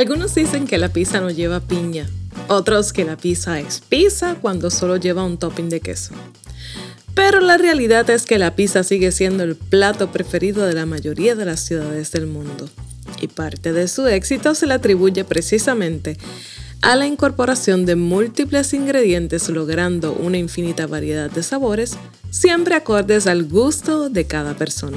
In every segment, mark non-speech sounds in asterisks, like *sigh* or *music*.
Algunos dicen que la pizza no lleva piña, otros que la pizza es pizza cuando solo lleva un topping de queso. Pero la realidad es que la pizza sigue siendo el plato preferido de la mayoría de las ciudades del mundo. Y parte de su éxito se le atribuye precisamente a la incorporación de múltiples ingredientes logrando una infinita variedad de sabores, siempre acordes al gusto de cada persona.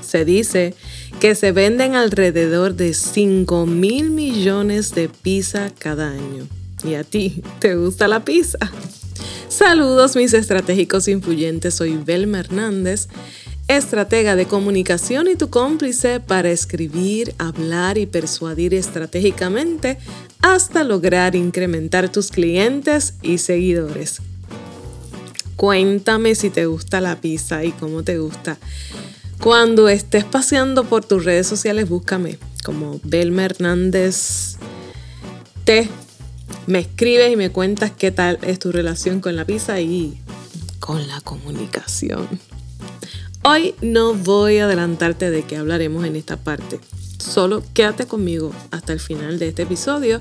Se dice que se venden alrededor de 5 mil millones de pizza cada año. ¿Y a ti te gusta la pizza? Saludos mis estratégicos influyentes, soy Belma Hernández, estratega de comunicación y tu cómplice para escribir, hablar y persuadir estratégicamente hasta lograr incrementar tus clientes y seguidores. Cuéntame si te gusta la pizza y cómo te gusta. Cuando estés paseando por tus redes sociales, búscame como Belma Hernández T. Me escribes y me cuentas qué tal es tu relación con la pizza y con la comunicación. Hoy no voy a adelantarte de qué hablaremos en esta parte. Solo quédate conmigo hasta el final de este episodio.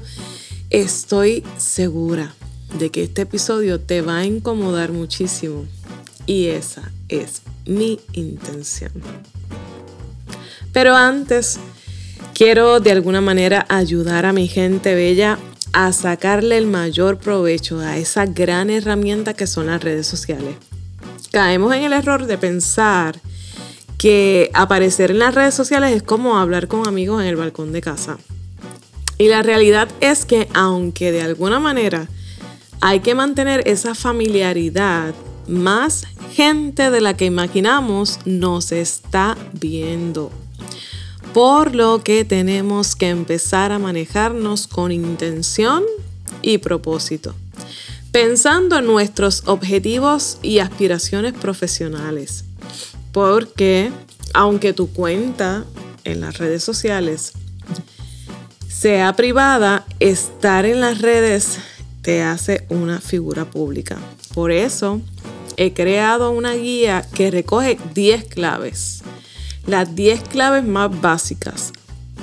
Estoy segura de que este episodio te va a incomodar muchísimo y esa es mi intención. Pero antes, quiero de alguna manera ayudar a mi gente bella a sacarle el mayor provecho a esa gran herramienta que son las redes sociales. Caemos en el error de pensar que aparecer en las redes sociales es como hablar con amigos en el balcón de casa. Y la realidad es que aunque de alguna manera hay que mantener esa familiaridad, más gente de la que imaginamos nos está viendo. Por lo que tenemos que empezar a manejarnos con intención y propósito, pensando en nuestros objetivos y aspiraciones profesionales. Porque aunque tu cuenta en las redes sociales sea privada, estar en las redes te hace una figura pública. Por eso he creado una guía que recoge 10 claves. Las 10 claves más básicas,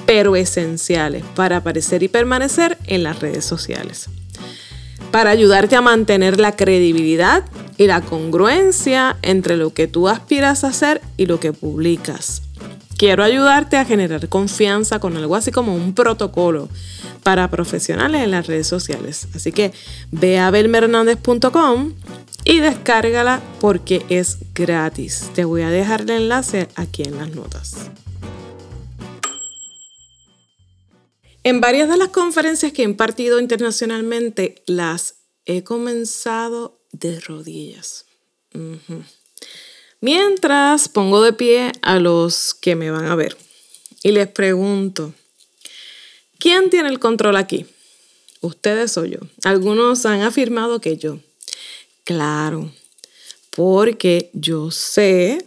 pero esenciales para aparecer y permanecer en las redes sociales. Para ayudarte a mantener la credibilidad y la congruencia entre lo que tú aspiras a hacer y lo que publicas. Quiero ayudarte a generar confianza con algo así como un protocolo para profesionales en las redes sociales. Así que ve a belmernandez.com y descárgala porque es gratis. Te voy a dejar el enlace aquí en las notas. En varias de las conferencias que he impartido internacionalmente las he comenzado de rodillas. Mientras pongo de pie a los que me van a ver y les pregunto, ¿quién tiene el control aquí? ¿Ustedes o yo? Algunos han afirmado que yo. Claro, porque yo sé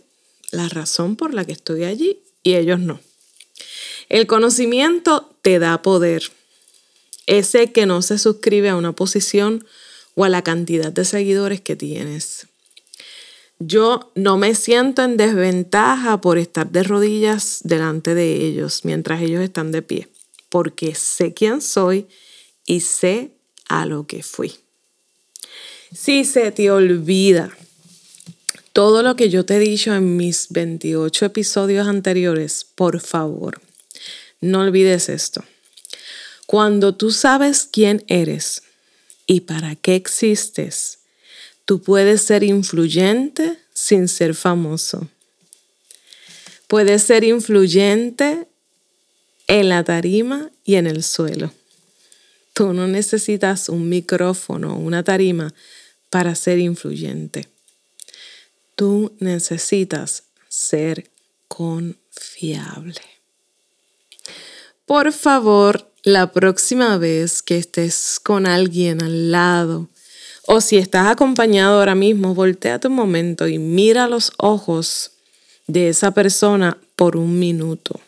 la razón por la que estoy allí y ellos no. El conocimiento te da poder. Ese que no se suscribe a una posición o a la cantidad de seguidores que tienes. Yo no me siento en desventaja por estar de rodillas delante de ellos mientras ellos están de pie, porque sé quién soy y sé a lo que fui. Si se te olvida todo lo que yo te he dicho en mis 28 episodios anteriores, por favor, no olvides esto. Cuando tú sabes quién eres y para qué existes, tú puedes ser influyente sin ser famoso. Puedes ser influyente en la tarima y en el suelo. Tú no necesitas un micrófono o una tarima para ser influyente. Tú necesitas ser confiable. Por favor, la próxima vez que estés con alguien al lado o si estás acompañado ahora mismo, voltea tu momento y mira los ojos de esa persona por un minuto.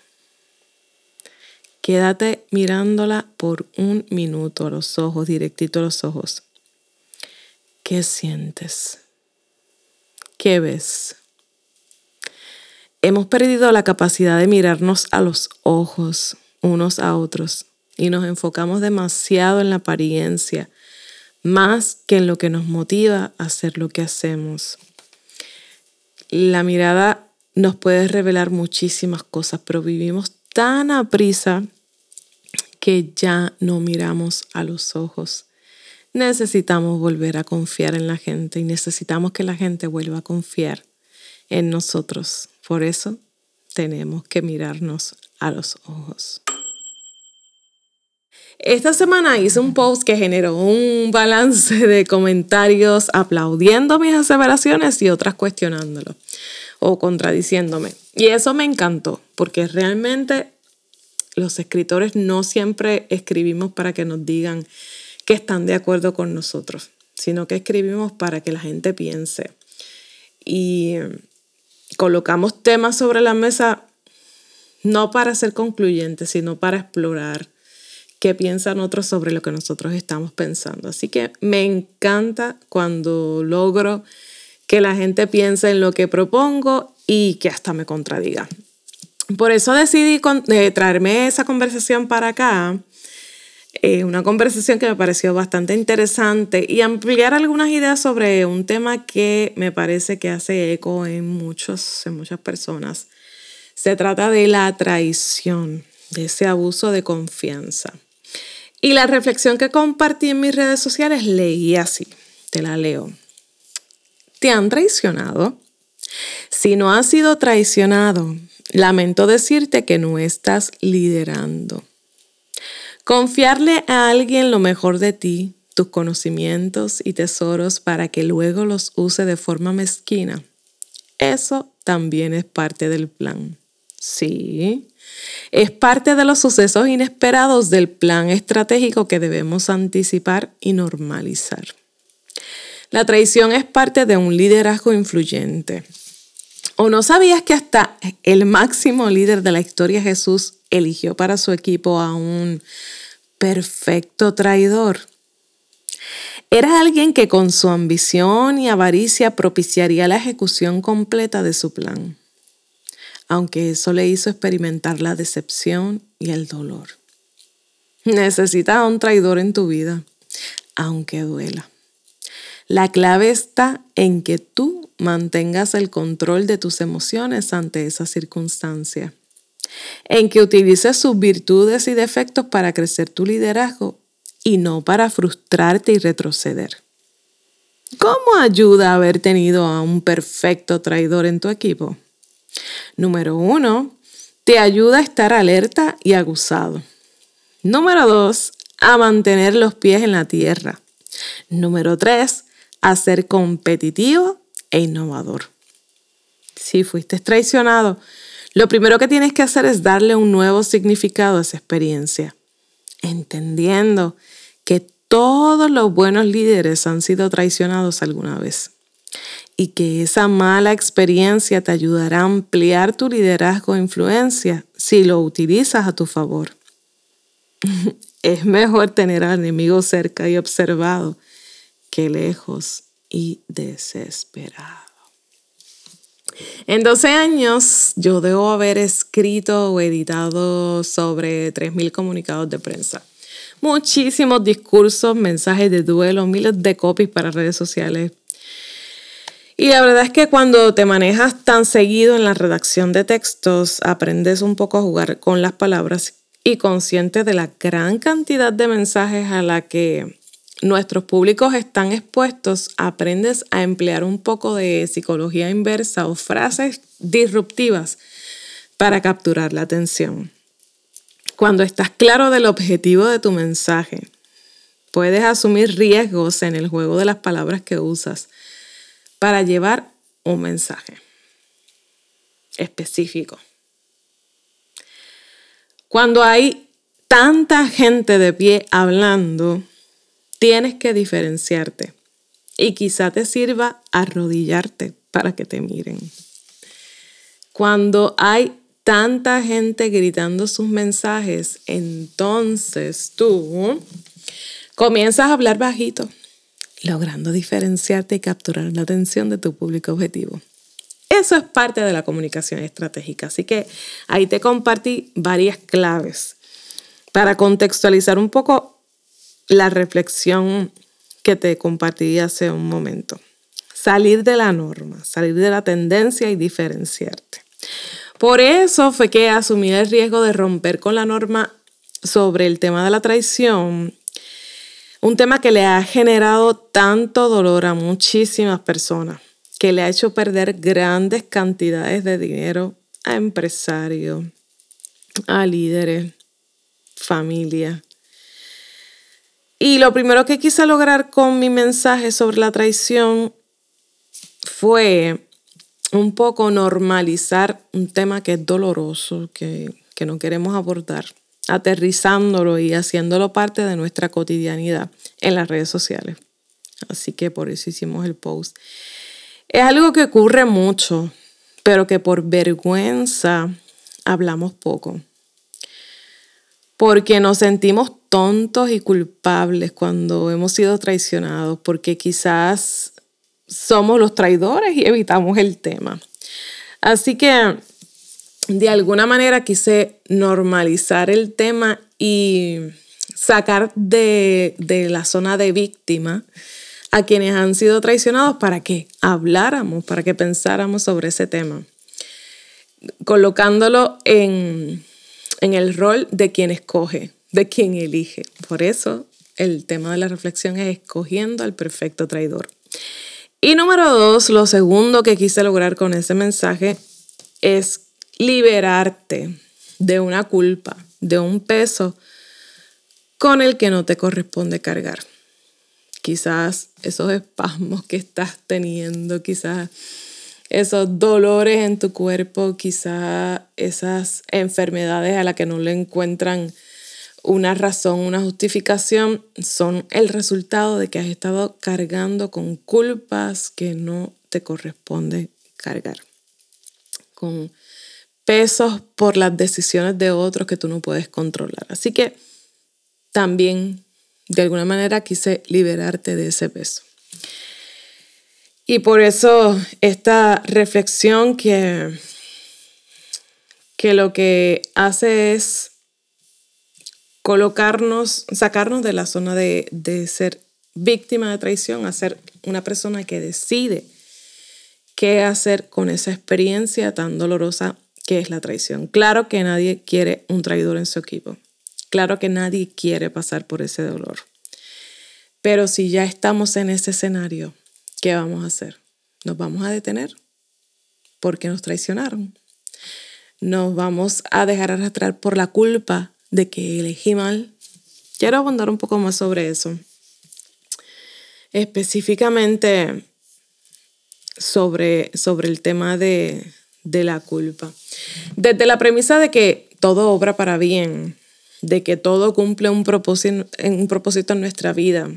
Quédate mirándola por un minuto los ojos, directito a los ojos. ¿Qué sientes? ¿Qué ves? Hemos perdido la capacidad de mirarnos a los ojos unos a otros y nos enfocamos demasiado en la apariencia, más que en lo que nos motiva a hacer lo que hacemos. La mirada nos puede revelar muchísimas cosas, pero vivimos tan a prisa que ya no miramos a los ojos. Necesitamos volver a confiar en la gente y necesitamos que la gente vuelva a confiar en nosotros. Por eso tenemos que mirarnos a los ojos. Esta semana hice un post que generó un balance de comentarios aplaudiendo mis aseveraciones y otras cuestionándolo o contradiciéndome. Y eso me encantó, porque realmente los escritores no siempre escribimos para que nos digan que están de acuerdo con nosotros, sino que escribimos para que la gente piense. Y colocamos temas sobre la mesa no para ser concluyentes, sino para explorar qué piensan otros sobre lo que nosotros estamos pensando. Así que me encanta cuando logro que la gente piense en lo que propongo y que hasta me contradiga. Por eso decidí eh, traerme esa conversación para acá, eh, una conversación que me pareció bastante interesante y ampliar algunas ideas sobre un tema que me parece que hace eco en, muchos, en muchas personas. Se trata de la traición, de ese abuso de confianza. Y la reflexión que compartí en mis redes sociales leí así, te la leo. ¿Te han traicionado? Si no has sido traicionado, lamento decirte que no estás liderando. Confiarle a alguien lo mejor de ti, tus conocimientos y tesoros para que luego los use de forma mezquina, eso también es parte del plan. Sí, es parte de los sucesos inesperados del plan estratégico que debemos anticipar y normalizar. La traición es parte de un liderazgo influyente. ¿O no sabías que hasta el máximo líder de la historia Jesús eligió para su equipo a un perfecto traidor? Era alguien que con su ambición y avaricia propiciaría la ejecución completa de su plan aunque eso le hizo experimentar la decepción y el dolor. Necesitas a un traidor en tu vida, aunque duela. La clave está en que tú mantengas el control de tus emociones ante esa circunstancia, en que utilices sus virtudes y defectos para crecer tu liderazgo y no para frustrarte y retroceder. ¿Cómo ayuda haber tenido a un perfecto traidor en tu equipo? Número uno, te ayuda a estar alerta y aguzado. Número dos, a mantener los pies en la tierra. Número tres, a ser competitivo e innovador. Si fuiste traicionado, lo primero que tienes que hacer es darle un nuevo significado a esa experiencia, entendiendo que todos los buenos líderes han sido traicionados alguna vez y que esa mala experiencia te ayudará a ampliar tu liderazgo e influencia si lo utilizas a tu favor. *laughs* es mejor tener al enemigo cerca y observado que lejos y desesperado. En 12 años yo debo haber escrito o editado sobre 3.000 comunicados de prensa. Muchísimos discursos, mensajes de duelo, miles de copies para redes sociales, y la verdad es que cuando te manejas tan seguido en la redacción de textos, aprendes un poco a jugar con las palabras y consciente de la gran cantidad de mensajes a la que nuestros públicos están expuestos, aprendes a emplear un poco de psicología inversa o frases disruptivas para capturar la atención. Cuando estás claro del objetivo de tu mensaje, puedes asumir riesgos en el juego de las palabras que usas para llevar un mensaje específico. Cuando hay tanta gente de pie hablando, tienes que diferenciarte y quizá te sirva arrodillarte para que te miren. Cuando hay tanta gente gritando sus mensajes, entonces tú comienzas a hablar bajito logrando diferenciarte y capturar la atención de tu público objetivo. Eso es parte de la comunicación estratégica, así que ahí te compartí varias claves Para contextualizar un poco la reflexión que te compartí hace un momento. Salir de la norma, salir de la tendencia y diferenciarte. Por eso fue que asumí el riesgo de romper con la norma sobre el tema de la traición, un tema que le ha generado tanto dolor a muchísimas personas, que le ha hecho perder grandes cantidades de dinero a empresarios, a líderes, familia. Y lo primero que quise lograr con mi mensaje sobre la traición fue un poco normalizar un tema que es doloroso, que, que no queremos abordar, aterrizándolo y haciéndolo parte de nuestra cotidianidad en las redes sociales. Así que por eso hicimos el post. Es algo que ocurre mucho, pero que por vergüenza hablamos poco. Porque nos sentimos tontos y culpables cuando hemos sido traicionados, porque quizás somos los traidores y evitamos el tema. Así que de alguna manera quise normalizar el tema y sacar de, la zona de víctima a quienes han sido traicionados para que habláramos, para que pensáramos sobre ese tema, colocándolo en, en el rol de quien escoge, de quien elige. Por eso el tema de la reflexión es escogiendo al perfecto traidor. Y número dos, lo segundo que quise lograr con ese mensaje es liberarte de una culpa, de un peso con el que no te corresponde cargar. Quizás esos espasmos que estás teniendo, quizás esos dolores en tu cuerpo, quizás esas enfermedades a las que no le encuentran una razón, una justificación, son el resultado de que has estado cargando con culpas que no te corresponde cargar, con pesos por las decisiones de otros que tú no puedes controlar. Así que también, de alguna manera, quise liberarte de ese peso. Y por eso esta reflexión que, que lo que hace es colocarnos, sacarnos de la zona de, ser víctima de traición a ser una persona que decide qué hacer con esa experiencia tan dolorosa que es la traición. Claro que nadie quiere un traidor en su equipo. Claro que nadie quiere pasar por ese dolor. Pero si ya estamos en ese escenario, ¿qué vamos a hacer? ¿Nos vamos a detener? Porque nos traicionaron. Nos vamos a dejar arrastrar por la culpa de que elegí mal. Quiero abundar un poco más sobre eso. Específicamente sobre, sobre el tema de, de la culpa. Desde la premisa de que todo obra para bien, de que todo cumple un propósito, un propósito en nuestra vida.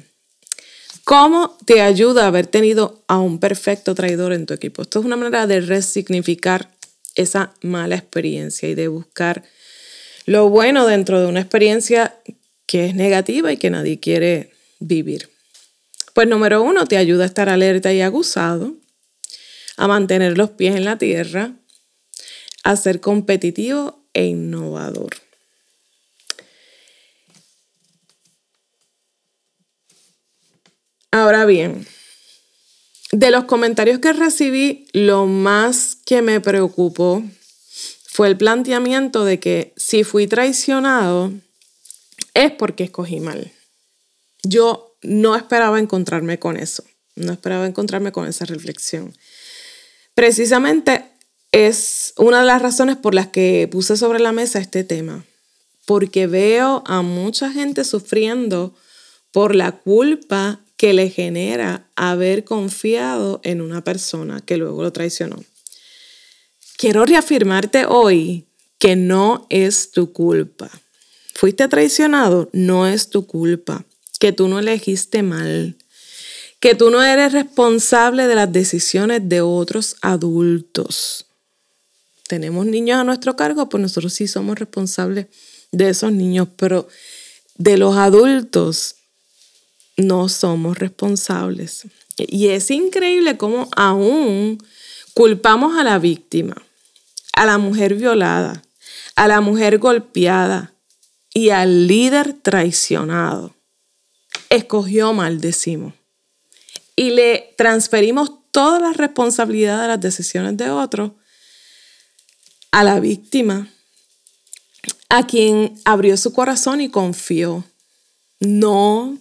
¿Cómo te ayuda haber tenido a un perfecto traidor en tu equipo? Esto es una manera de resignificar esa mala experiencia y de buscar lo bueno dentro de una experiencia que es negativa y que nadie quiere vivir. Pues número uno, te ayuda a estar alerta y aguzado, a mantener los pies en la tierra, a ser competitivo e innovador. Ahora bien, de los comentarios que recibí, lo más que me preocupó fue el planteamiento de que si fui traicionado es porque escogí mal. Yo no esperaba encontrarme con eso, no esperaba encontrarme con esa reflexión. Precisamente es una de las razones por las que puse sobre la mesa este tema, porque veo a mucha gente sufriendo por la culpa que le genera haber confiado en una persona que luego lo traicionó. Quiero reafirmarte hoy que no es tu culpa. Fuiste traicionado, no es tu culpa. Que tú no elegiste mal. Que tú no eres responsable de las decisiones de otros adultos. Tenemos niños a nuestro cargo, pues nosotros sí somos responsables de esos niños, pero de los adultos no somos responsables. Y es increíble cómo aún culpamos a la víctima a la mujer violada, a la mujer golpeada, y al líder traicionado. Escogió mal, decimos. Y le transferimos toda la responsabilidad de las decisiones de otros a la víctima, a quien abrió su corazón y confió. No.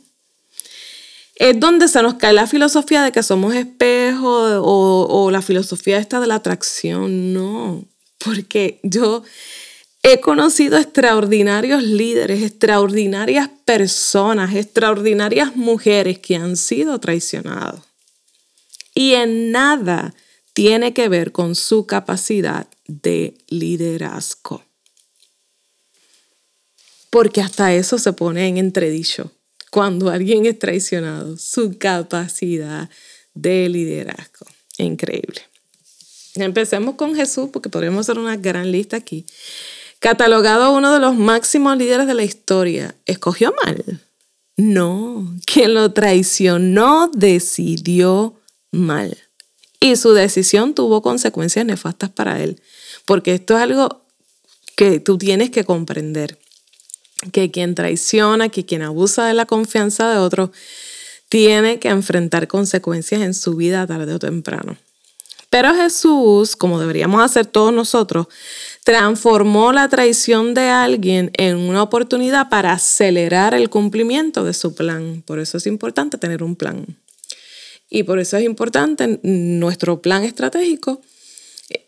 Es donde se nos cae la filosofía de que somos espejos o, o la filosofía esta de la atracción. No, porque yo he conocido extraordinarios líderes, extraordinarias personas, extraordinarias mujeres que han sido traicionados. Y en nada tiene que ver con su capacidad de liderazgo. Porque hasta eso se pone en entredicho cuando alguien es traicionado, su capacidad de liderazgo. Increíble. Empecemos con Jesús porque podríamos hacer una gran lista aquí. Catalogado uno de los máximos líderes de la historia, ¿escogió mal? No, quien lo traicionó decidió mal. Y su decisión tuvo consecuencias nefastas para él. Porque esto es algo que tú tienes que comprender. Que quien traiciona, que quien abusa de la confianza de otro, tiene que enfrentar consecuencias en su vida tarde o temprano. Pero Jesús, como deberíamos hacer todos nosotros, transformó la traición de alguien en una oportunidad para acelerar el cumplimiento de su plan. Por eso es importante tener un plan. Y por eso es importante nuestro plan estratégico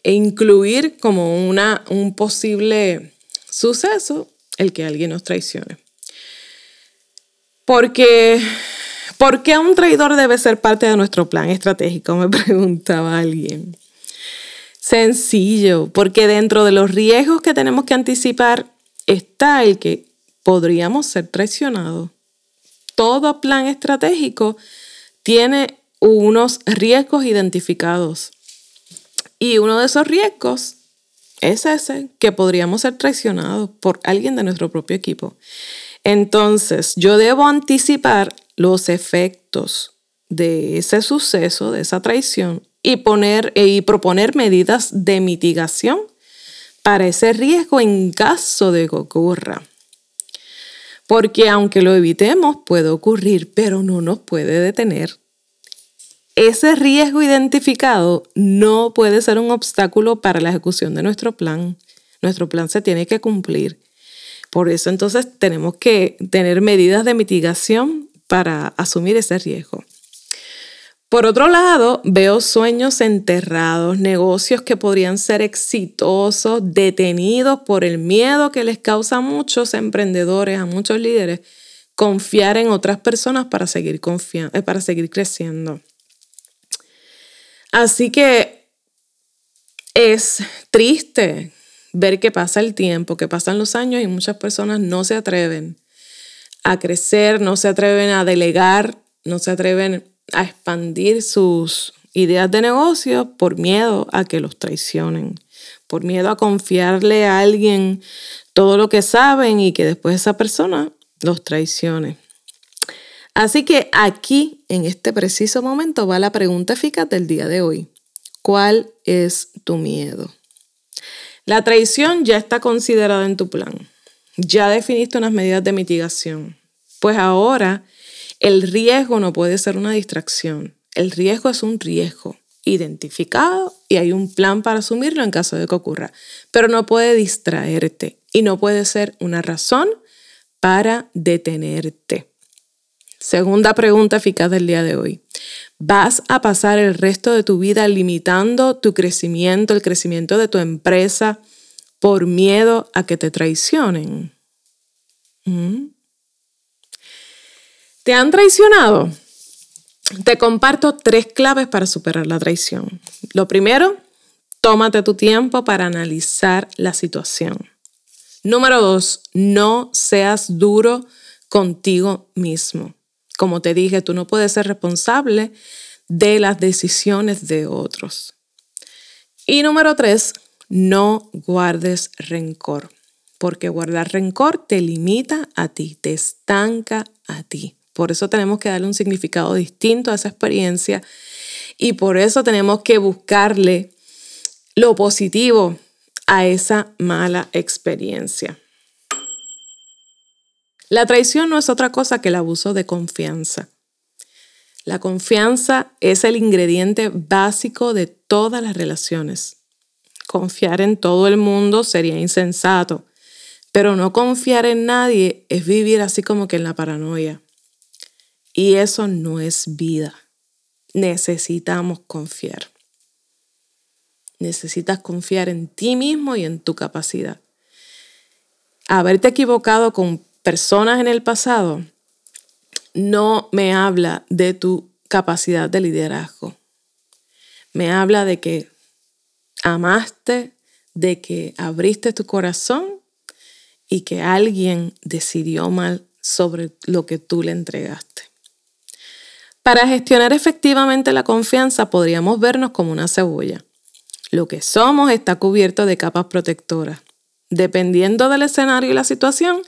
e incluir como una, un posible suceso el que alguien nos traicione. Porque, ¿Por qué un traidor debe ser parte de nuestro plan estratégico? *laughs* Me preguntaba alguien. Sencillo, porque dentro de los riesgos que tenemos que anticipar está el que podríamos ser traicionados. Todo plan estratégico tiene unos riesgos identificados. Y uno de esos riesgos es ese, que podríamos ser traicionados por alguien de nuestro propio equipo. Entonces, yo debo anticipar los efectos de ese suceso, de esa traición, y, poner, y proponer medidas de mitigación para ese riesgo en caso de que ocurra. Porque aunque lo evitemos, puede ocurrir, pero no nos puede detener ese riesgo identificado no puede ser un obstáculo para la ejecución de nuestro plan. Nuestro plan se tiene que cumplir. Por eso entonces tenemos que tener medidas de mitigación para asumir ese riesgo. Por otro lado, veo sueños enterrados, negocios que podrían ser exitosos, detenidos por el miedo que les causa a muchos emprendedores, a muchos líderes, confiar en otras personas para seguir, eh, para seguir creciendo. Así que es triste ver que pasa el tiempo, que pasan los años y muchas personas no se atreven a crecer, no se atreven a delegar, no se atreven a expandir sus ideas de negocio por miedo a que los traicionen, por miedo a confiarle a alguien todo lo que saben y que después esa persona los traicione. Así que aquí, en este preciso momento, va la pregunta eficaz del día de hoy. ¿Cuál es tu miedo? La traición ya está considerada en tu plan. Ya definiste unas medidas de mitigación. Pues ahora el riesgo no puede ser una distracción. El riesgo es un riesgo identificado y hay un plan para asumirlo en caso de que ocurra. Pero no puede distraerte y no puede ser una razón para detenerte. Segunda pregunta eficaz del día de hoy. ¿Vas a pasar el resto de tu vida limitando tu crecimiento, el crecimiento de tu empresa por miedo a que te traicionen? ¿Mm? ¿Te han traicionado? Te comparto tres claves para superar la traición. Lo primero, tómate tu tiempo para analizar la situación. Número dos, no seas duro contigo mismo. Como te dije, tú no puedes ser responsable de las decisiones de otros. Y número tres, no guardes rencor, porque guardar rencor te limita a ti, te estanca a ti. Por eso tenemos que darle un significado distinto a esa experiencia y por eso tenemos que buscarle lo positivo a esa mala experiencia. La traición no es otra cosa que el abuso de confianza. La confianza es el ingrediente básico de todas las relaciones. Confiar en todo el mundo sería insensato, pero no confiar en nadie es vivir así como que en la paranoia. Y eso no es vida. Necesitamos confiar. Necesitas confiar en ti mismo y en tu capacidad. Haberte equivocado con personas en el pasado no me habla de tu capacidad de liderazgo. Me habla de que amaste, de que abriste tu corazón y que alguien decidió mal sobre lo que tú le entregaste. Para gestionar efectivamente la confianza podríamos vernos como una cebolla. Lo que somos está cubierto de capas protectoras. Dependiendo del escenario y la situación,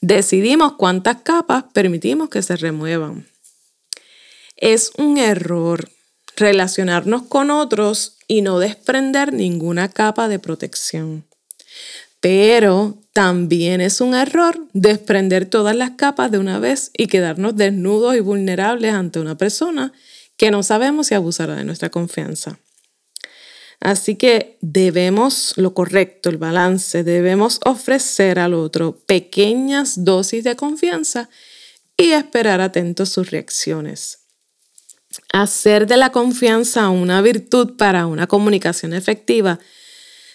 decidimos cuántas capas permitimos que se remuevan. Es un error relacionarnos con otros y no desprender ninguna capa de protección. Pero también es un error desprender todas las capas de una vez y quedarnos desnudos y vulnerables ante una persona que no sabemos si abusará de nuestra confianza. Así que debemos lo correcto, el balance, debemos ofrecer al otro pequeñas dosis de confianza y esperar atentos sus reacciones. Hacer de la confianza una virtud para una comunicación efectiva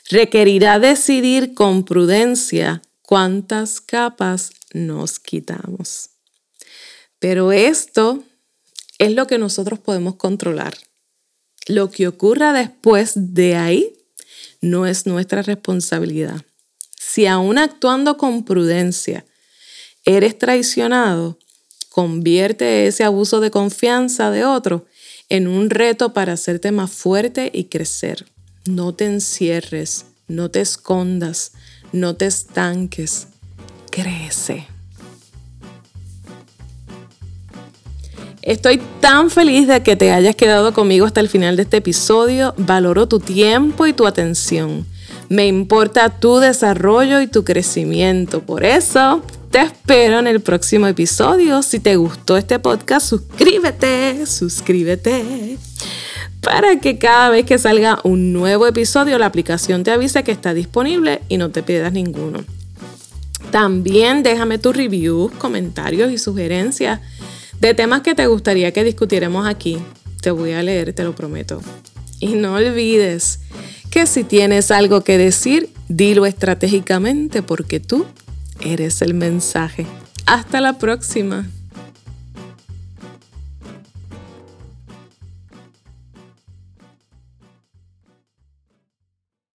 requerirá decidir con prudencia cuántas capas nos quitamos. Pero esto es lo que nosotros podemos controlar. Lo que ocurra después de ahí no es nuestra responsabilidad. Si aún actuando con prudencia eres traicionado, convierte ese abuso de confianza de otro en un reto para hacerte más fuerte y crecer. No te encierres, no te escondas, no te estanques, crece. Estoy tan feliz de que te hayas quedado conmigo hasta el final de este episodio. Valoro tu tiempo y tu atención. Me importa tu desarrollo y tu crecimiento. Por eso te espero en el próximo episodio. Si te gustó este podcast, suscríbete, suscríbete. Para que cada vez que salga un nuevo episodio, la aplicación te avise que está disponible y no te pierdas ninguno. También déjame tus reviews, comentarios y sugerencias de temas que te gustaría que discutiéramos aquí. Te voy a leer, te lo prometo. Y no olvides que si tienes algo que decir, dilo estratégicamente porque tú eres el mensaje. Hasta la próxima.